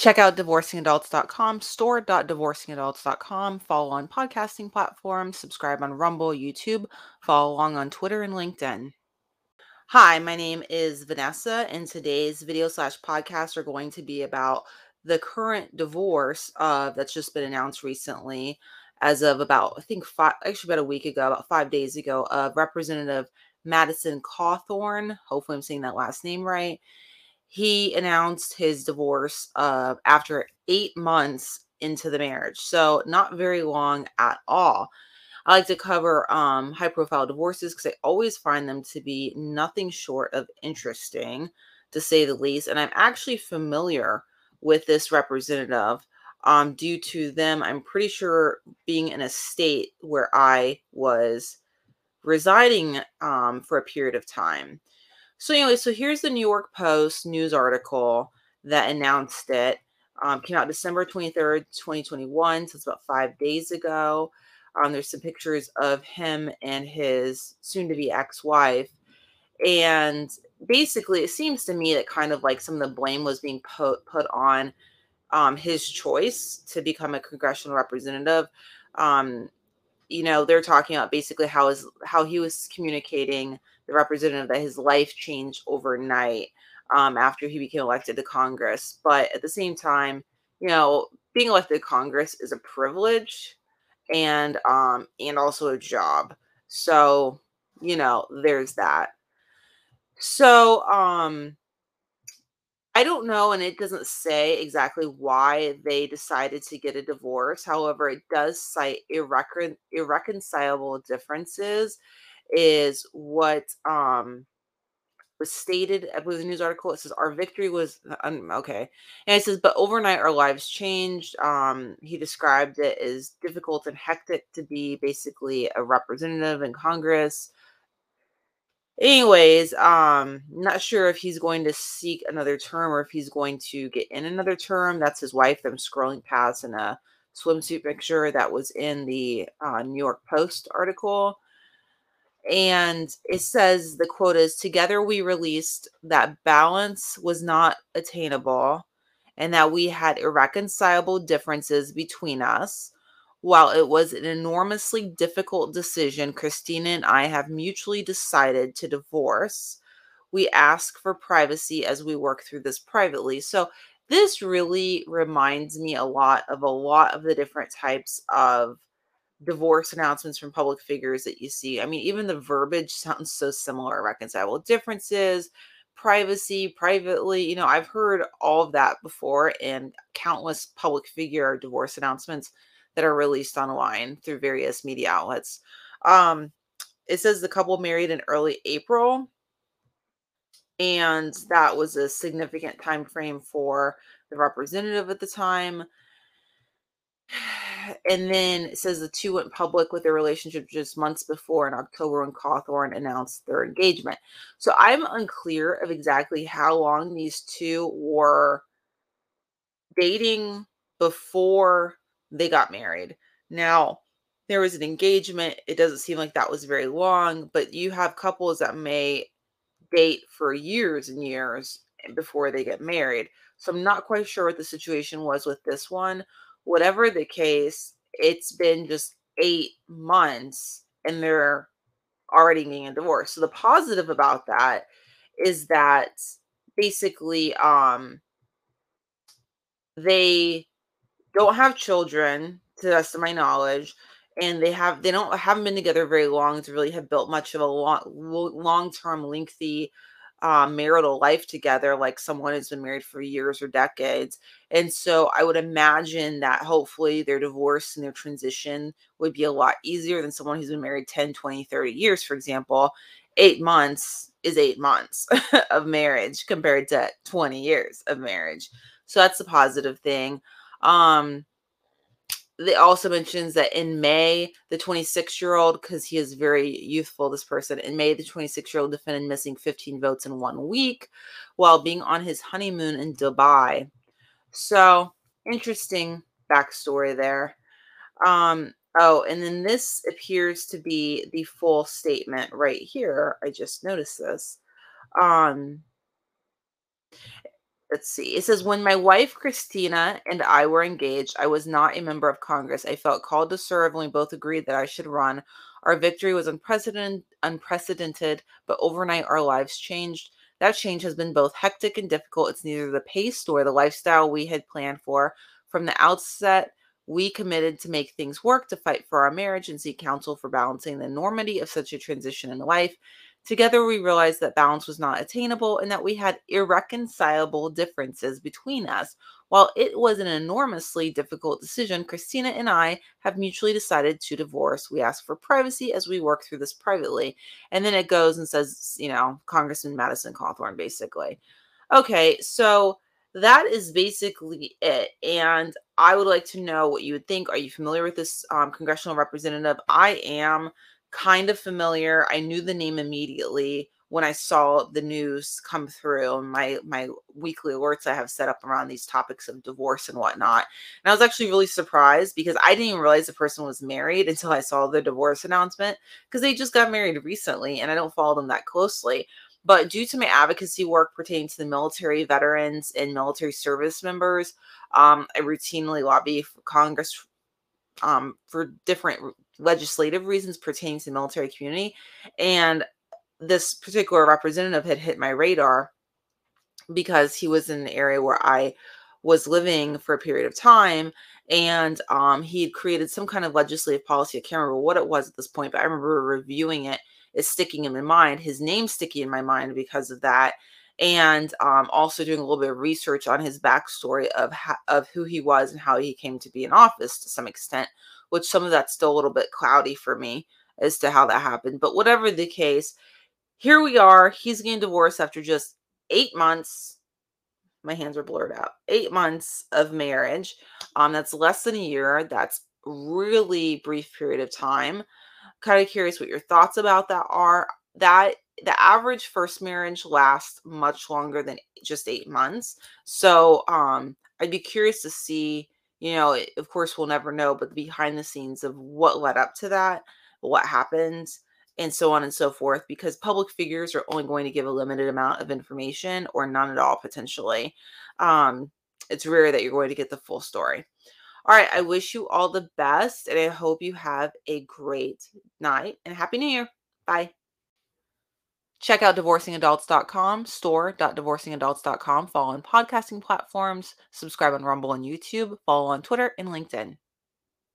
Check out divorcingadults.com, store.divorcingadults.com, follow on podcasting platforms, subscribe on Rumble, YouTube, follow along on Twitter and LinkedIn. Hi, my name is Vanessa, and today's video slash podcast are going to be about the current divorce uh, that's just been announced recently, as of about, I think, five, actually about a week ago, about five days ago, of Representative Madison Cawthorn. Hopefully, I'm saying that last name right he announced his divorce uh, after eight months into the marriage. So, not very long at all. I like to cover um, high profile divorces because I always find them to be nothing short of interesting, to say the least. And I'm actually familiar with this representative um, due to them, I'm pretty sure, being in a state where I was residing um, for a period of time. So anyway, so here's the New York Post news article that announced it. Um, came out December 23rd, 2021. So it's about five days ago. Um, there's some pictures of him and his soon-to-be ex-wife. And basically, it seems to me that kind of like some of the blame was being put put on um, his choice to become a congressional representative. Um, you know, they're talking about basically how his how he was communicating the representative that his life changed overnight um, after he became elected to Congress. But at the same time, you know, being elected to Congress is a privilege and um and also a job. So, you know, there's that. So, um I don't know, and it doesn't say exactly why they decided to get a divorce. However, it does cite irrecon- irreconcilable differences is what um was stated i believe the news article it says our victory was okay and it says but overnight our lives changed. Um he described it as difficult and hectic to be basically a representative in congress. Anyways um not sure if he's going to seek another term or if he's going to get in another term. That's his wife i'm scrolling past in a swimsuit picture that was in the uh, new york post article and it says the quote is together we released that balance was not attainable and that we had irreconcilable differences between us. While it was an enormously difficult decision cristina and i have mutually decided to divorce we ask for privacy as we work through this privately. So this really reminds me a lot of a lot of the different types of divorce announcements from public figures that you see. I mean, even the verbiage sounds so similar, reconcilable differences, privacy, privately. You know, I've heard all of that before in countless public figure divorce announcements that are released online through various media outlets. Um, it says the couple married in early April. And that was a significant time frame for the representative at the time and then it says the two went public with their relationship just months before in October when Cawthorn announced their engagement. So I'm unclear of exactly how long these two were dating before they got married. Now, there was an engagement. It doesn't seem like that was very long, but you have couples that may date for years and years before they get married. So I'm not quite sure what the situation was with this one whatever the case, it's been just eight months and they're already getting a divorce. So the positive about that is that basically um they don't have children to the best of my knowledge and they have they don't haven't been together very long to really have built much of a long long-term lengthy uh, marital life together like someone has been married for years or decades. And so I would imagine that hopefully their divorce and their transition would be a lot easier than someone who's been married 10, 20, 30 years, for example. Eight months is eight months of marriage compared to 20 years of marriage. So that's a positive thing. Um, they also mentions that in May, the 26 year old, because he is very youthful, this person, in May, the 26 year old defended missing 15 votes in one week while being on his honeymoon in Dubai. So, interesting backstory there. Um, oh, and then this appears to be the full statement right here. I just noticed this. Um, let's see. It says when my wife Cristina and I were engaged, I was not a member of Congress. I felt called to serve, and we both agreed that I should run. Our victory was unprecedented, unprecedented, but overnight our lives changed. That change has been both hectic and difficult. It's neither the pace nor the lifestyle we had planned for. From the outset, we committed to make things work, to fight for our marriage, and seek counsel for balancing the enormity of such a transition in life. Together, we realized that balance was not attainable and that we had irreconcilable differences between us. While it was an enormously difficult decision, Cristina and I have mutually decided to divorce. We ask for privacy as we work through this privately. And then it goes and says, you know, Congressman Madison Cawthorn, basically. Okay, so that is basically it. And I would like to know what you would think. Are you familiar with this um, congressional representative? I am kind of familiar. I knew the name immediately when I saw the news come through my my weekly alerts I have set up around these topics of divorce and whatnot. And I was actually really surprised because I didn't even realize the person was married until I saw the divorce announcement because they just got married recently and I don't follow them that closely. But due to my advocacy work pertaining to the military veterans and military service members, um, I routinely lobby for Congress um, for different legislative reasons pertaining to the military community. And this particular representative had hit my radar because he was in an area where I was living for a period of time and um, he had created some kind of legislative policy. I can't remember what it was at this point, but I remember reviewing it. It's sticking in my mind. His name's sticky in my mind because of that. And um, also doing a little bit of research on his backstory of of who he was and how he came to be in office to some extent, which some of that's still a little bit cloudy for me as to how that happened. But whatever the case, here we are. He's getting divorced after just eight months. My hands are blurred out. Eight months of marriage. Um, that's less than a year. That's really brief period of time. Kind of curious what your thoughts about that are. That the average first marriage lasts much longer than just eight months. So um, I'd be curious to see you know, of course, we'll never know, but behind the scenes of what led up to that, what happened, and so on and so forth, because public figures are only going to give a limited amount of information or none at all, potentially. Um, it's rare that you're going to get the full story. All right, I wish you all the best, and I hope you have a great night and Happy New Year. Bye. Check out divorcingadults.com, store.divorcingadults.com. Follow on podcasting platforms, subscribe on Rumble and YouTube, follow on Twitter and LinkedIn.